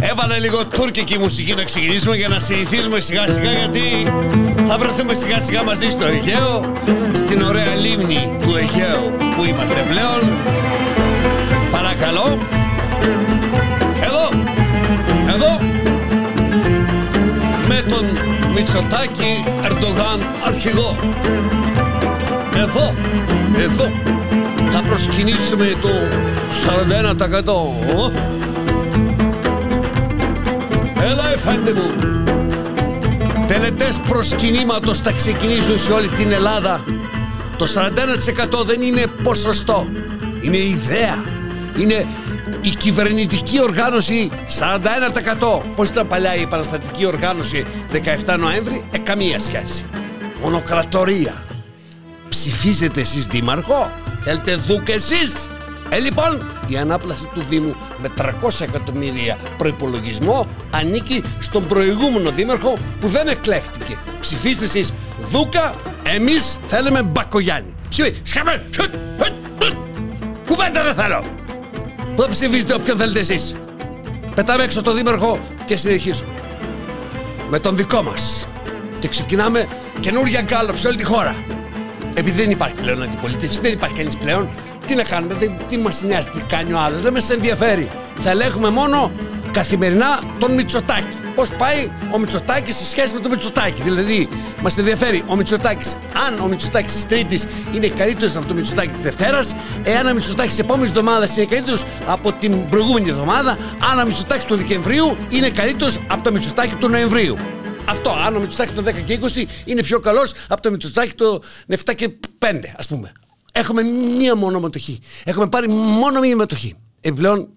Έβαλε λίγο τουρκική μουσική να ξεκινήσουμε για να συνηθίζουμε σιγά σιγά γιατί θα βρεθούμε σιγά σιγά μαζί στο Αιγαίο, στην ωραία λίμνη του Αιγαίου που είμαστε πλέον. Παρακαλώ. Εδώ, εδώ, με τον Μητσοτάκη Ερντογάν αρχηγό. Εδώ, εδώ, θα προσκυνήσουμε το 41%. Έλα εφάντε μου. Τελετές προσκυνήματος θα ξεκινήσουν σε όλη την Ελλάδα. Το 41% δεν είναι ποσοστό. Είναι ιδέα. Είναι η κυβερνητική οργάνωση 41%. Πώς ήταν παλιά η επαναστατική οργάνωση 17 Νοέμβρη, ε, καμία σχέση. Μονοκρατορία. Ψηφίζετε εσείς δήμαρχο, θέλετε δούκ εσείς; Ε, λοιπόν, η ανάπλαση του Δήμου με 300 εκατομμύρια προπολογισμό ανήκει στον προηγούμενο δήμαρχο που δεν εκλέχτηκε. Ψηφίστε εσείς Δούκα, εμείς θέλουμε Μπακογιάννη. Ψηφίστε, κουβέντα δεν θέλω. Δεν ψηφίστε όποιον θέλετε εσείς. Πετάμε έξω το δήμαρχο και συνεχίζουμε. Με τον δικό μας. Και ξεκινάμε καινούργια γκάλωπ σε όλη τη χώρα. Επειδή δεν υπάρχει πλέον αντιπολίτευση, δεν υπάρχει κανείς πλέον, τι να κάνουμε, δεν, τι μας νοιάζει τι κάνει ο άλλος, δεν μας ενδιαφέρει. Θα ελέγχουμε μόνο καθημερινά τον Μητσοτάκη. Πώς πάει ο Μητσοτάκης σε σχέση με τον Μητσοτάκη. Δηλαδή, μας ενδιαφέρει ο Μητσοτάκης, αν ο Μητσοτάκης της Τρίτης είναι καλύτερος από τον Μητσοτάκη της Δευτέρας, εάν ο Μητσοτάκης της επόμενης εβδομάδας είναι καλύτερος από την προηγούμενη εβδομάδα, αν ο Μητσοτάκης του Δεκεμβρίου είναι καλύτερος από το Μητσοτάκη του Νοεμβρίου. Αυτό, αν ο Μητσοτάκη το 10 και 20 είναι πιο καλός από το Μητσοτάκη το 7 και 5, ας πούμε. Έχουμε μία μόνο μετοχή. Έχουμε πάρει μόνο μία μετοχή. Επιπλέον,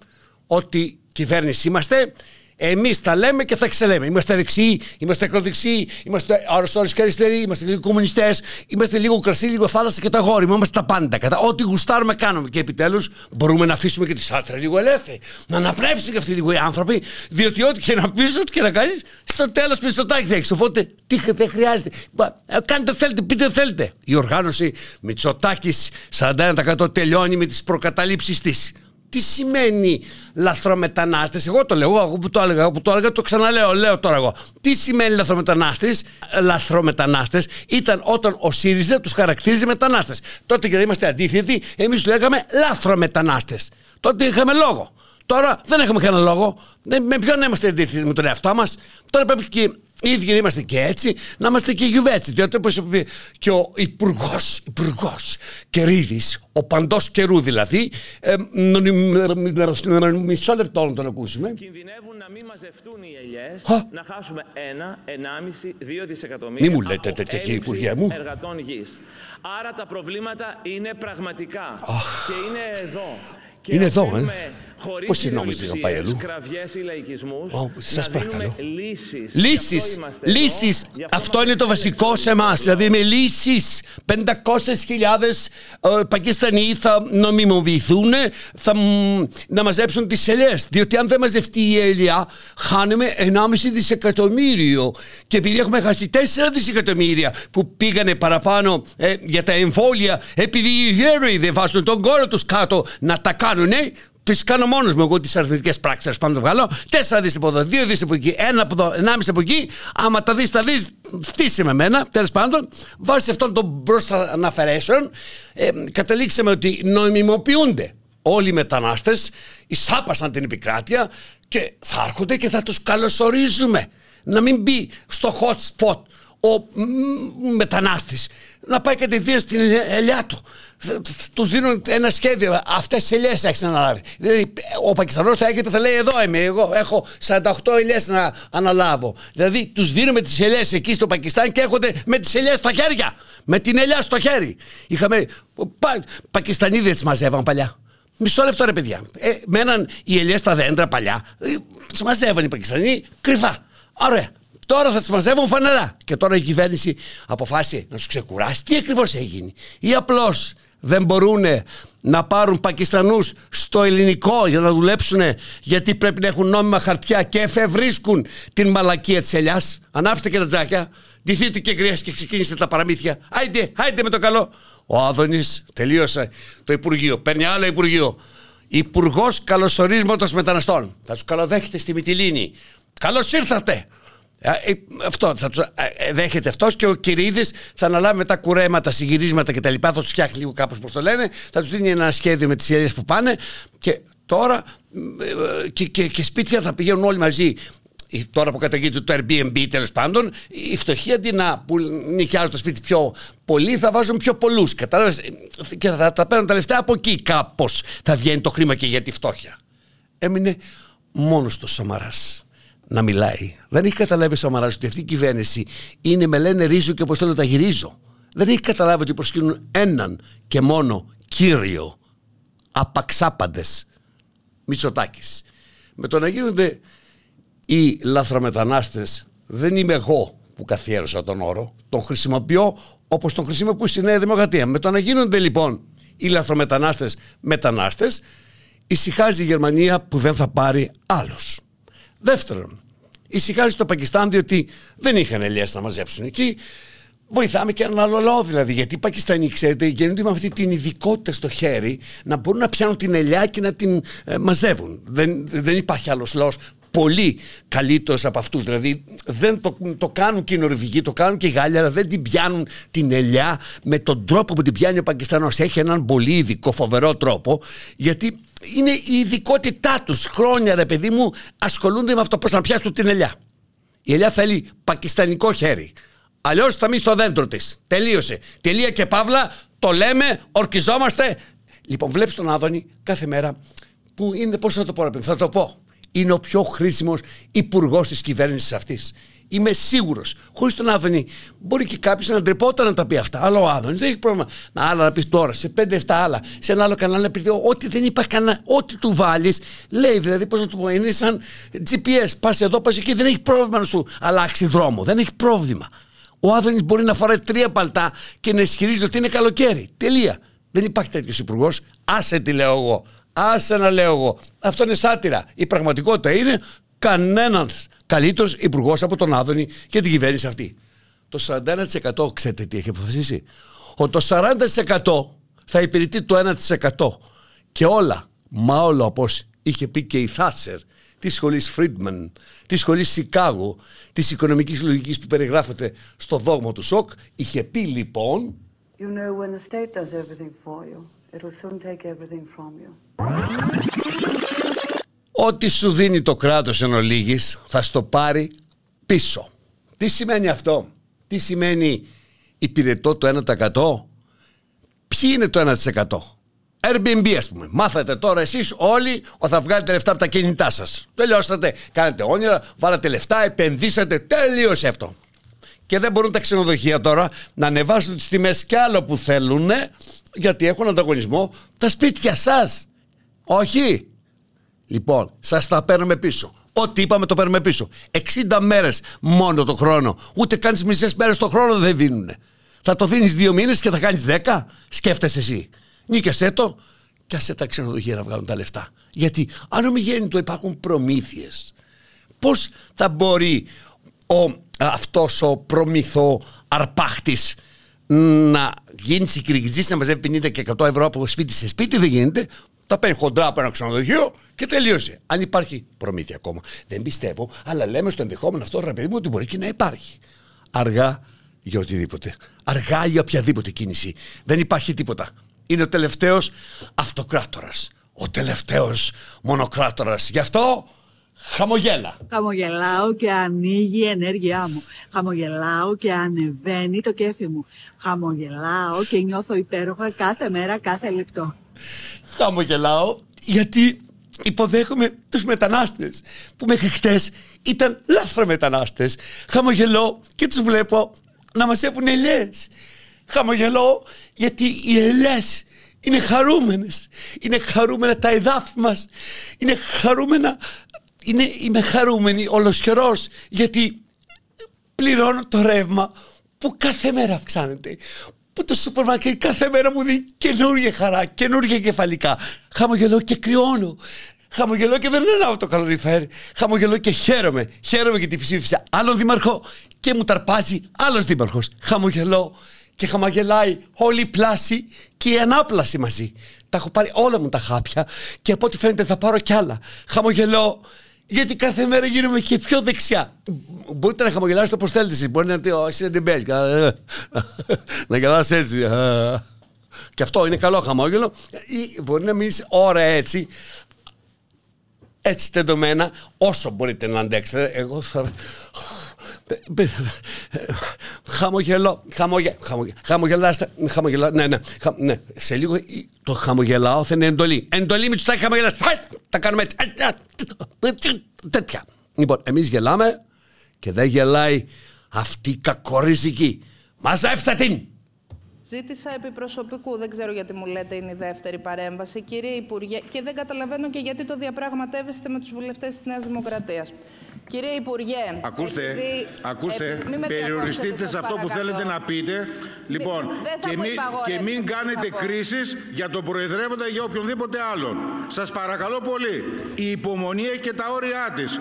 ότι κυβέρνηση είμαστε, Εμείς τα λέμε και θα ξελέμε. Είμαστε δεξιοί, είμαστε ακροδεξιοί, είμαστε αριστεροί και αριστεροί, είμαστε λίγο κομμουνιστές, είμαστε λίγο κρασί, λίγο θάλασσα και τα γόρι. Είμαστε τα πάντα. Κατά ό,τι γουστάρουμε κάνουμε. Και επιτέλους μπορούμε να αφήσουμε και τη σάτρα λίγο ελεύθερη. Να αναπνεύσουν και αυτοί λίγο οι άνθρωποι, διότι ό,τι και να πεις, ό,τι και να κάνεις, στο τέλος πιστοτάκι θα έχεις. Οπότε τι δεν χρειάζεται. Ε, κάντε θέλετε, πείτε θέλετε. Η οργάνωση Μητσοτάκης 41% τελειώνει με τις προκαταλήψεις της τι σημαίνει λαθρομετανάστες; Εγώ το λέω, εγώ που το έλεγα, εγώ που το έλεγα το ξαναλέω, λέω τώρα εγώ τι σημαίνει λαθρομετανάστες; Λαθρομετανάστες ήταν όταν ο ΣΥΡΙΖΑ τους χαρακτήριζε μετανάστες τότε και είμαστε αντίθετοι εμείς του λέγαμε λαθρομετανάστες τότε είχαμε λόγο Τώρα δεν έχουμε κανένα λόγο. Με ποιον είμαστε αντίθετοι με τον εαυτό μας; Τώρα πρέπει και οι ίδιοι να είμαστε και έτσι, να είμαστε και γιουβέτσι. Διότι όπως είπε και ο υπουργός, υπουργός Κερίδης, ο παντός καιρού δηλαδή, ε, μισό λεπτό να τον ακούσουμε. Κινδυνεύουν να μην μαζευτούν οι ελιές, να χάσουμε ένα, ενάμιση, δύο δισεκατομμύρια. Μη μου λέτε τέτοια κύριε Υπουργέ μου. Εργατών γης. Άρα τα προβλήματα είναι πραγματικά και είναι εδώ. Είναι εδώ, ε. Πώς νόμιζε να πάει αλλού; Σας παρακαλώ. Λύσεις. Λύσεις. Αυτό είναι το βασικό σε εμάς. Δηλαδή με λύσεις. 500.000 ε, Πακιστανοί θα νομιμοποιηθούν, θα να μαζέψουν τις ελιές. Διότι αν δεν μαζευτεί η ελιά, χάνουμε 1,5 δισεκατομμύριο. Και επειδή έχουμε χάσει 4 δισεκατομμύρια που πήγανε παραπάνω ε, για τα εμβόλια, επειδή οι γέροι δεν βάζουν τον κόρο τους κάτω να τα κάνουν, τις κάνω μόνος μου εγώ τις αριθμητικές πράξεις. Πάνω το βγάλω. Τέσσερα δις από εδώ, δύο δις από εκεί, ένα από εδώ, ενάμιση από εκεί. Άμα τα δεις, τα δεις, φτύσε με μένα. Τέλος πάντων, βάσει αυτόν τον μπροστά αναφερέσεων, ε, καταλήξαμε ότι νομιμοποιούνται όλοι οι μετανάστες, εισάπασαν την επικράτεια και θα έρχονται και θα τους καλωσορίζουμε. Να μην μπει στο hot spot ο μετανάστης να πάει κατευθείαν στην ελιά του. Τους δίνουν ένα σχέδιο. Αυτές τις ελιές έχεις αναλάβεις. Δηλαδή, ο Πακιστανός θα έρχεται θα λέει: Εδώ είμαι, εγώ έχω 48 ελιές να αναλάβω. Δηλαδή, τους δίνουμε τις ελιές εκεί στο Πακιστάν και έρχονται με τις ελιές στα χέρια. Με την ελιά στο χέρι. Είχαμε. Πα, Πακιστανίδες τι μαζεύαν παλιά. Μισό λεπτό ρε παιδιά. Ε, μέναν οι ελιές στα δέντρα παλιά. Ε, τις μαζεύαν οι Πακιστανοί κρυφά. Ωραία. Τώρα θα τι μαζεύουν φανερά. Και τώρα η κυβέρνηση αποφάσισε να τους ξεκουράσει. Τι ακριβώς έγινε; Ή απλώς δεν μπορούν να πάρουν Πακιστανούς στο ελληνικό για να δουλέψουν γιατί πρέπει να έχουν νόμιμα χαρτιά και εφευρίσκουν την μαλακία της ελιάς; Ανάψτε και τα τζάκια. Ντυθείτε και γκριά και ξεκίνηστε τα παραμύθια. Άιντε, άιντε με το καλό. Ο Άδωνης τελείωσε το Υπουργείο. Παίρνει άλλο Υπουργείο. Υπουργός Καλωσορίσματος Μεταναστών. Θα τους καλοδέχεται στη Μυτιλίνη. Καλώς ήρθατε! Ε, ε, αυτό θα τους ε, δέχεται αυτός και ο Κυρίδης θα αναλάβει μετά κουρέματα, συγκυρίσματα κτλ. Θα τους φτιάχνει λίγο κάπως πώς το λένε. Θα τους δίνει ένα σχέδιο με τις ελιέ που πάνε. Και τώρα και, και, και σπίτια θα πηγαίνουν όλοι μαζί τώρα που καταγείται το Airbnb τέλος πάντων, οι φτωχοί αντί να που νοικιάζουν το σπίτι πιο πολύ, θα βάζουν πιο πολλούς. Κατάλαβες. Και θα τα παίρνουν τα λεφτά από εκεί κάπως. Θα βγαίνει το χρήμα και για τη φτώχεια. Έμεινε μόνος του Σαμαράς να μιλάει. Δεν έχει καταλάβει ο Σαμαρά ότι αυτή η κυβέρνηση είναι με λένε ρίζο και όπω θέλω τα γυρίζω. Δεν έχει καταλάβει ότι προσκύνουν έναν και μόνο κύριο. Απαξάπαντες. Μητσοτάκης. Με το να γίνονται οι λαθρομετανάστες δεν είμαι εγώ που καθιέρωσα τον όρο, τον χρησιμοποιώ όπως τον χρησιμοποιώ στη Νέα Δημοκρατία. Με το να γίνονται λοιπόν οι λαθρομετανάστες μετανάστες, ησυχάζει η Γερμανία που δεν θα πάρει άλλους. Δεύτερον, ησυχάζει το Πακιστάν διότι δεν είχαν ελιές να μαζέψουν εκεί, Βοηθάμε και έναν άλλο λαό δηλαδή. Γιατί οι Πακιστανοί, ξέρετε, γεννούνται με αυτή την ειδικότητα στο χέρι να μπορούν να πιάνουν την ελιά και να την ε, μαζεύουν. Δεν, δεν υπάρχει άλλος λαός πολύ καλύτερος από αυτούς. Δηλαδή δεν το, το κάνουν και οι Νορβηγοί, το κάνουν και οι Γάλλοι, αλλά δεν την πιάνουν την ελιά με τον τρόπο που την πιάνει ο Πακιστανός. Έχει έναν πολύ ειδικό, φοβερό τρόπο, γιατί είναι η ειδικότητά τους. Χρόνια, ρε παιδί μου, ασχολούνται με αυτό πώς να πιάσουν την ελιά. Η ελιά θέλει πακιστανικό χέρι. Αλλιώς θα μείνει στο δέντρο της. Τελείωσε. Τελεία και παύλα, το λέμε, ορκιζόμαστε. Λοιπόν, βλέπεις τον Άδωνη κάθε μέρα που είναι, πώς θα το πω, θα το πω είναι ο πιο χρήσιμος υπουργός της κυβέρνησης αυτής. Είμαι σίγουρος. Χωρίς τον Άδωνη, μπορεί και κάποιος να ντρεπόταν να τα πει αυτά. Αλλά ο Άδωνης δεν έχει πρόβλημα. Να άλλα να πεις τώρα, σε 5-7 άλλα, σε ένα άλλο κανάλι να πει ό,τι δεν υπάρχει κανένα, ό,τι του βάλεις, λέει δηλαδή, πώς να το πω, είναι σαν GPS. Πας εδώ, πας εκεί, δεν έχει πρόβλημα να σου αλλάξει δρόμο. Δεν έχει πρόβλημα. Ο Άδωνης μπορεί να φοράει τρία παλτά και να ισχυρίζεται ότι είναι καλοκαίρι. Τελεία. Δεν υπάρχει τέτοιος υπουργός. Άσε τι λέω εγώ. Άσε να λέω εγώ. Αυτό είναι σάτυρα. Η πραγματικότητα είναι κανένας καλύτερος υπουργός από τον Άδωνη και την κυβέρνηση αυτή. Το 41% ξέρετε τι έχει αποφασίσει. Ότι το 40% θα υπηρετεί το 1%. Και όλα, μα όλα όπω είχε πει και η Θάσερ τη σχολή Φρίντμαν, τη σχολή Σικάγο, της οικονομικής λογικής που περιγράφεται στο δόγμα του ΣΟΚ, είχε πει λοιπόν. You know, when the state does everything for you, soon take everything from you. Ό,τι σου δίνει το κράτος εν ολίγης θα στο πάρει πίσω. Τι σημαίνει αυτό; Τι σημαίνει υπηρετώ το 1%. Ποιοι είναι το 1%. Airbnb ας πούμε. Μάθατε τώρα εσείς όλοι ότι θα βγάλετε λεφτά από τα κινητά σας. Τελειώσατε. Κάνετε όνειρα, βάλατε λεφτά, επενδύσατε. Τελείωσε αυτό. Και δεν μπορούν τα ξενοδοχεία τώρα να ανεβάσουν τις τιμές κι άλλο που θέλουν γιατί έχουν ανταγωνισμό τα σπίτια σας. Όχι. Λοιπόν, σας τα παίρνουμε πίσω. Ό,τι είπαμε το παίρνουμε πίσω. 60 μέρες μόνο το χρόνο. Ούτε καν τις μισές μέρες το χρόνο δεν δίνουν. Θα το δίνεις δύο μήνες και θα κάνεις δέκα. Σκέφτεσαι εσύ. Νίκεσέ το και άσε τα ξενοδοχεία να βγάλουν τα λεφτά. Γιατί αν ομιγέννητο υπάρχουν προμήθειες, πώς θα μπορεί ο, αυτός ο προμηθό αρπάχτης να γίνει συγκριτική να μαζεύει 50 και 100 ευρώ από σπίτι σε σπίτι, δεν γίνεται. Τα παίρνει χοντρά από ένα ξενοδοχείο και τελείωσε. Αν υπάρχει προμήθεια ακόμα. Δεν πιστεύω, αλλά λέμε στο ενδεχόμενο αυτό, ρε παιδί μου, ότι μπορεί και να υπάρχει. Αργά για οτιδήποτε. Αργά για οποιαδήποτε κίνηση. Δεν υπάρχει τίποτα. Είναι ο τελευταίος αυτοκράτορας. Ο τελευταίος μονοκράτορας. Γι' αυτό Χαμογέλα. Χαμογελάω και ανοίγει η ενέργειά μου. Χαμογελάω και ανεβαίνει το κέφι μου. Χαμογελάω και νιώθω υπέροχα κάθε μέρα, κάθε λεπτό. Χαμογελάω γιατί υποδέχομαι τους μετανάστες που μέχρι χτες ήταν μετανάστες. Χαμογελώ και τους βλέπω να μας έχουν ελιές. Χαμογελώ γιατί οι ελιές είναι χαρούμενες. Είναι χαρούμενα τα εδάφη μας. Είναι χαρούμενα είναι, είμαι χαρούμενη ολοσχερός γιατί πληρώνω το ρεύμα που κάθε μέρα αυξάνεται. Που το σούπερ μάρκετ κάθε μέρα μου δίνει καινούργια χαρά, καινούργια κεφαλικά. Χαμογελώ και κρυώνω. Χαμογελώ και δεν ανάβω το καλοριφέρ. Χαμογελώ και χαίρομαι. Χαίρομαι γιατί ψήφισα άλλο δήμαρχο και μου ταρπάζει άλλος δήμαρχος. Χαμογελώ και χαμογελάει όλη η πλάση και η ανάπλαση μαζί. Τα έχω πάρει όλα μου τα χάπια και από ό,τι φαίνεται θα πάρω κι άλλα. Χαμογελώ γιατί κάθε μέρα γίνομαι και πιο δεξιά. Μπορείτε να χαμογελάσετε όπως θέλετε εσείς. Μπορεί να είναι ότι δεν την Να γελάς έτσι. Και αυτό είναι καλό χαμόγελο. Ή μπορεί να μείνει ώρα έτσι. Έτσι τεντωμένα, όσο μπορείτε να αντέξετε. Εγώ θα. Χαμογελώ, χαμογε, χαμογελάστε, χαμογελά, ναι, ναι, ναι, σε λίγο το χαμογελάω θα είναι εντολή. Εντολή με τους τα χαμογελάστε, τα κάνουμε έτσι, τέτοια. Λοιπόν, εμείς γελάμε και δεν γελάει αυτή η κακορίζικη. Μαζεύτε την! Ζήτησα επί προσωπικού, δεν ξέρω γιατί μου λέτε είναι η δεύτερη παρέμβαση. Κύριε Υπουργέ, και δεν καταλαβαίνω και γιατί το διαπραγματεύεστε με τους βουλευτές της Νέας Δημοκρατίας. Κύριε Υπουργέ, ακούστε, ακούστε περιοριστείτε σε αυτό που θέλετε να πείτε. Λοιπόν, και, μην, και μην κάνετε κρίσεις για τον Προεδρεύοντα ή για οποιονδήποτε άλλον. Σας παρακαλώ πολύ, η υπομονή έχει και τα όρια της.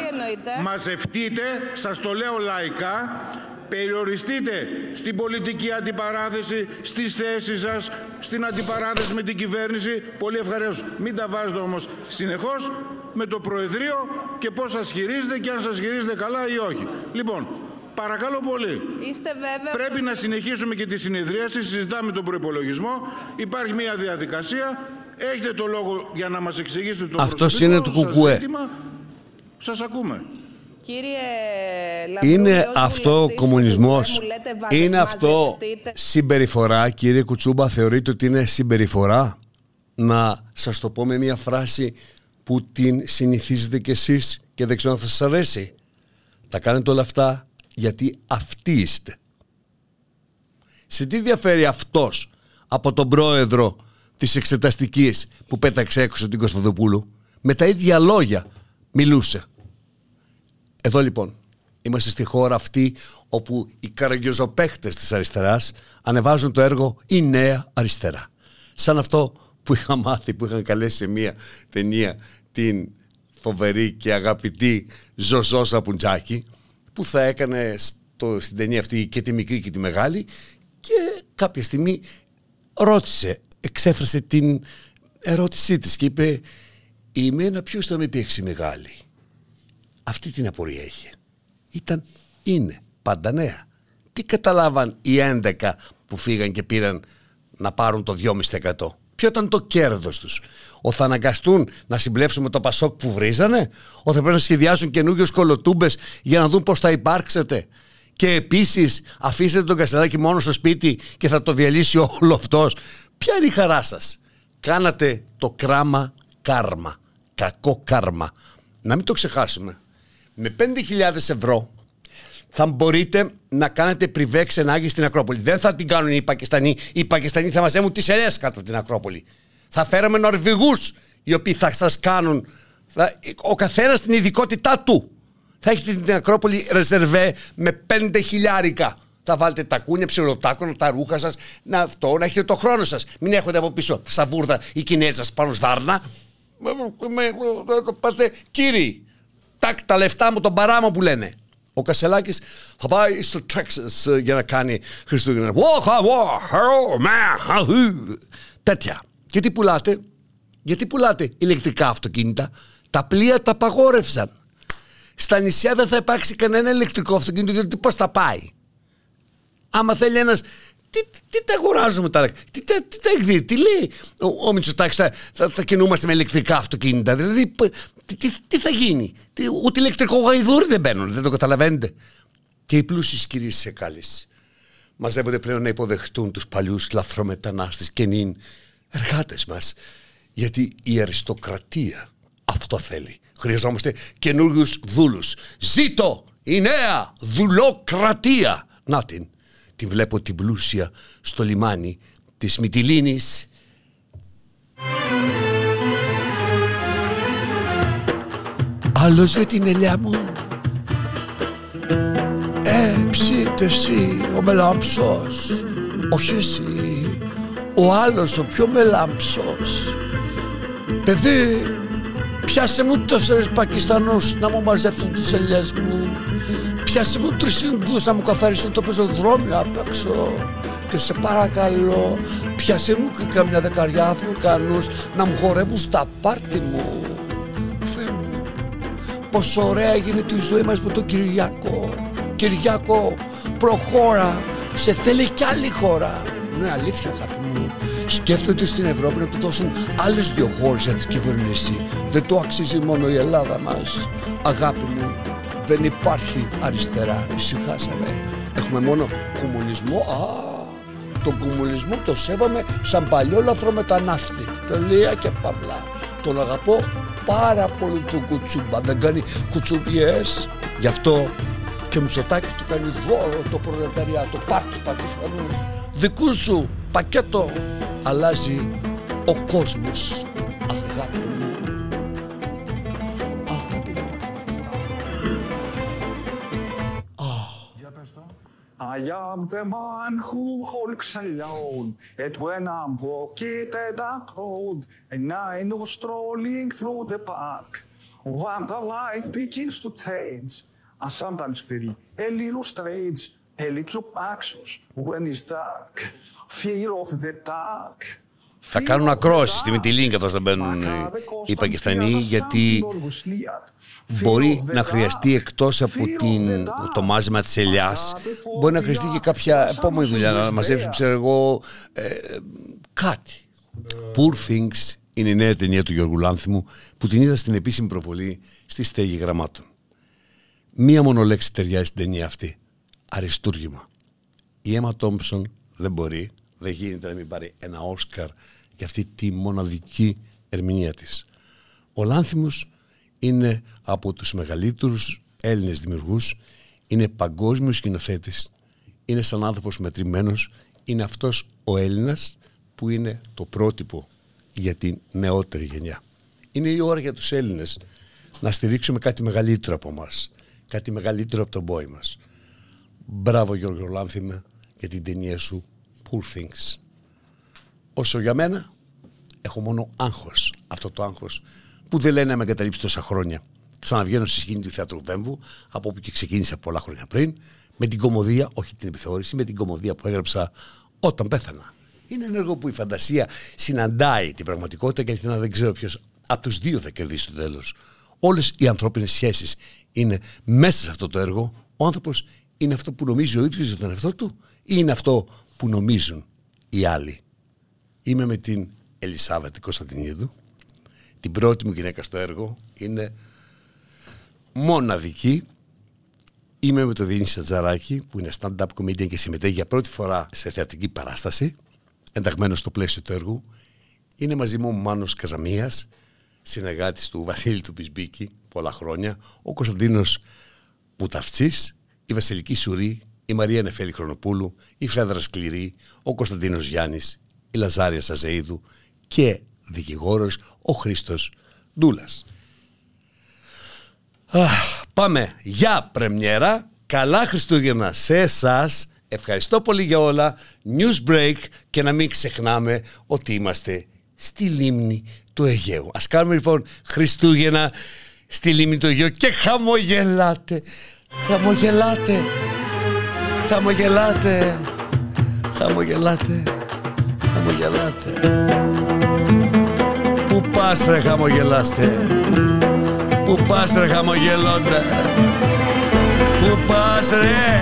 Μαζευτείτε, σας το λέω λαϊκά, περιοριστείτε στην πολιτική αντιπαράθεση, στις θέσεις σας, στην αντιπαράθεση με την κυβέρνηση. Πολύ ευχαριστώ. Μην τα βάζετε όμως συνεχώς με το Προεδρείο και πώς σας χειρίζετε και αν σας χειρίζετε καλά ή όχι. Λοιπόν, Παρακαλώ πολύ. Είστε βέβαια... Πρέπει να συνεχίσουμε και τη συνεδρίαση. Συζητάμε τον προπολογισμό. Υπάρχει μια διαδικασία. Έχετε το λόγο για να μας εξηγήσετε το Αυτός είναι το κουκουέ. Σας ακούμε. Κύριε είναι αυτό κομμουνισμός, είναι αυτό συμπεριφορά, κύριε Κουτσούμπα, θεωρείτε ότι είναι συμπεριφορά; Να σας το πω με μια φράση που την συνηθίζετε κι εσείς και δεν ξέρω αν θα σας αρέσει. Τα κάνετε όλα αυτά γιατί αυτοί είστε. Σε τι διαφέρει αυτός από τον πρόεδρο της εξεταστικής που πέταξε έξω την Κωνσταντοπούλου; Με τα ίδια λόγια μιλούσε. Εδώ λοιπόν είμαστε στη χώρα αυτή όπου οι καραγκιόζοπαίχτες της αριστεράς ανεβάζουν το έργο «Η Νέα Αριστερά». Σαν αυτό που είχα μάθει, που είχαν καλέσει σε μία ταινία την φοβερή και αγαπητή Ζωζό Σαπουτζάκη που θα έκανε στο, στην ταινία αυτή και τη μικρή και τη μεγάλη και κάποια στιγμή ρώτησε, εξέφρασε την ερώτησή της και είπε «Είμαι ένα ποιος θα με πιέξει μεγάλη». Αυτή την απορία είχε. Ήταν, είναι, πάντα νέα. Τι καταλάβαν οι 11 που φύγαν και πήραν να πάρουν το 2,5%. Ποιο ήταν το κέρδος τους; Ο θα αναγκαστούν να συμπλέψουν με το Πασόκ που βρίζανε, ο θα πρέπει να σχεδιάσουν καινούριου κολοτούμπες για να δουν πώς θα υπάρξετε; Και επίσης αφήσετε τον Κασελάκη μόνο στο σπίτι και θα το διαλύσει όλο αυτός. Ποια είναι η χαρά σας; Κάνατε το κράμα κάρμα. Κακό κάρμα. Να μην το ξεχάσουμε με 5.000 ευρώ θα μπορείτε να κάνετε πριβέ ξενάγη στην Ακρόπολη. Δεν θα την κάνουν οι Πακιστανοί. Οι Πακιστανοί θα μαζεύουν τι ελιέ κάτω από την Ακρόπολη. Θα φέραμε Νορβηγού οι οποίοι θα σα κάνουν. Θα, ο καθένα την ειδικότητά του. Θα έχετε την Ακρόπολη ρεζερβέ με 5 χιλιάρικα. Θα βάλετε τα κούνια, ψιλοτάκονα, τα ρούχα σα, να αυτό, να έχετε το χρόνο σα. Μην έχετε από πίσω σαβούρδα οι Κινέζα πάνω σβάρνα. Πάτε, κύριοι, τάκ, τα λεφτά μου, τον παράμο που λένε. Ο Κασελάκης θα πάει στο Texas ε, για να κάνει Χριστούγεννα. Τέτοια. Και τι πουλάτε, γιατί πουλάτε ηλεκτρικά αυτοκίνητα; Τα πλοία τα απαγόρευσαν. Στα νησιά δεν θα υπάρξει κανένα ηλεκτρικό αυτοκίνητο, γιατί πώς θα πάει; Άμα θέλει ένας τι, τι, τα αγοράζουμε τα τι, τι, τι τα εκδίδει, τι λέει ο, ο Μητσοτάκης θα, θα, θα, κινούμαστε με ηλεκτρικά αυτοκίνητα. Δηλαδή, τι, τι, τι θα γίνει, τι, ούτε ηλεκτρικό γαϊδούρι δεν μπαίνουν, δεν το καταλαβαίνετε. Και οι πλούσιοι κυρίες σε κάλεση μαζεύονται πλέον να υποδεχτούν τους παλιούς λαθρομετανάστες και νυν εργάτες μας. Γιατί η αριστοκρατία αυτό θέλει. Χρειαζόμαστε καινούριους δούλους. Ζήτω η νέα δουλοκρατία. Να την τη βλέπω την πλούσια στο λιμάνι της Μυτιλίνης. Άλλος για την ελιά μου Ε, ψήτε εσύ, ο μελάμψος Όχι εσύ, ο άλλος, ο πιο μελάμψος Παιδί, πιάσε μου τόσερες Πακιστανούς να μου μαζέψουν τις ελιές μου πιάσε μου τρεις Ινδούς να μου καθαρίσουν το πεζοδρόμιο απ' έξω και και σε παρακαλώ πιάσε μου και καμιά δεκαριά Αφρικανούς να μου χορεύουν στα πάρτι μου. Θεέ μου, πόσο ωραία γίνεται η ζωή μας με τον Κυριακό. Κυριακό, προχώρα, σε θέλει κι άλλη χώρα. Ναι, αλήθεια αγάπη μου. Σκέφτονται στην Ευρώπη να του δώσουν άλλες δύο χώρες για τη κυβέρνηση. Δεν το αξίζει μόνο η Ελλάδα μας. Αγάπη μου, δεν υπάρχει αριστερά. Ησυχάσαμε. Έχουμε μόνο κομμουνισμό. Α, τον κομμουνισμό το σέβαμε σαν παλιό λαθρομετανάστη. Τελεία και παυλά. Τον αγαπώ πάρα πολύ τον κουτσούμπα. Δεν κάνει κουτσουμπιές. Γι' αυτό και Μητσοτάκης του κάνει δώρο το προλεταριάτο. Πάρ' τους πακισμένους. Δικούς σου πακέτο. Αλλάζει ο κόσμος. Αγάπη μου. Αγάπη μου. I am the man who hulks alone, and when I'm broken and cold, and I know strolling through the park, when the light begins to change, I sometimes feel a little strange, a little anxious when it's dark, fear of the dark. Θα κάνουν ακρόαση στη Μητυλίνη καθώς θα μπαίνουν οι Πακιστανοί γιατί μπορεί να χρειαστεί εκτός από την, το μάζεμα της ελιάς μπορεί να χρειαστεί και κάποια επόμενη δουλειά να μαζέψει ξέρω εγώ ε, κάτι. Poor Things είναι η νέα ταινία του Γιώργου Λάνθιμου που την είδα στην επίσημη προβολή στη στέγη γραμμάτων. Μία μόνο λέξη ταιριάζει στην ταινία αυτή. Αριστούργημα. Η Έμα Τόμψον δεν μπορεί δεν γίνεται να μην πάρει ένα Όσκαρ για αυτή τη μοναδική ερμηνεία της. Ο Λάνθιμος είναι από τους μεγαλύτερους Έλληνες δημιουργούς, είναι παγκόσμιος σκηνοθέτης, είναι σαν άνθρωπος μετρημένος, είναι αυτός ο Έλληνας που είναι το πρότυπο για την νεότερη γενιά. Είναι η ώρα για τους Έλληνες να στηρίξουμε κάτι μεγαλύτερο από εμά, κάτι μεγαλύτερο από τον πόη μας. Μπράβο Γιώργο Λάνθιμε για την ταινία σου Poor Things. Όσο για μένα, έχω μόνο άγχος. Αυτό το άγχος που δεν λένε να με εγκαταλείψει τόσα χρόνια. Ξαναβγαίνω στη σκηνή του θεάτρου Βέμβου, από όπου και ξεκίνησα πολλά χρόνια πριν, με την κομμωδία, όχι την επιθεώρηση, με την κομμωδία που έγραψα όταν πέθανα. Είναι ένα έργο που η φαντασία συναντάει την πραγματικότητα και αληθινά δεν ξέρω ποιος από τους δύο θα κερδίσει το τέλος. Όλες οι ανθρώπινες σχέσεις είναι μέσα σε αυτό το έργο. Ο άνθρωπος είναι αυτό που νομίζει ο ίδιος για τον εαυτό του ή είναι αυτό που νομίζουν οι άλλοι. Είμαι με την Ελισάβετη Κωνσταντινίδου. Την πρώτη μου γυναίκα στο έργο είναι μοναδική. Είμαι με τον Διονύση Σατζαράκη που είναι stand-up comedian και συμμετέχει για πρώτη φορά σε θεατρική παράσταση ενταγμένος στο πλαίσιο του έργου. Είναι μαζί μου ο Μάνος Καζαμίας, συνεργάτης του Βασίλη του Πισμπίκη πολλά χρόνια, ο Κωνσταντίνος Πουταυτσής, η Βασιλική Σουρή, η Μαρία Νεφέλη Χρονοπούλου, η Φέδρα Σκληρή, ο Κωνσταντίνος Γιάννης, η Λαζάρια Σαζεΐδου και δικηγόρος ο Χρήστος Ντούλας. Πάμε για πρεμιέρα. Καλά Χριστούγεννα σε εσάς. Ευχαριστώ πολύ για όλα. News break και να μην ξεχνάμε ότι είμαστε στη λίμνη του Αιγαίου. Ας κάνουμε λοιπόν Χριστούγεννα στη λίμνη του Αιγαίου και χαμογελάτε. Χαμογελάτε. Χαμογελάτε. Χαμογελάτε. Χαμογελάτε. Πού πας ρε χαμογελάστε; Πού πας ρε χαμογελώντα; Πού πας ρε;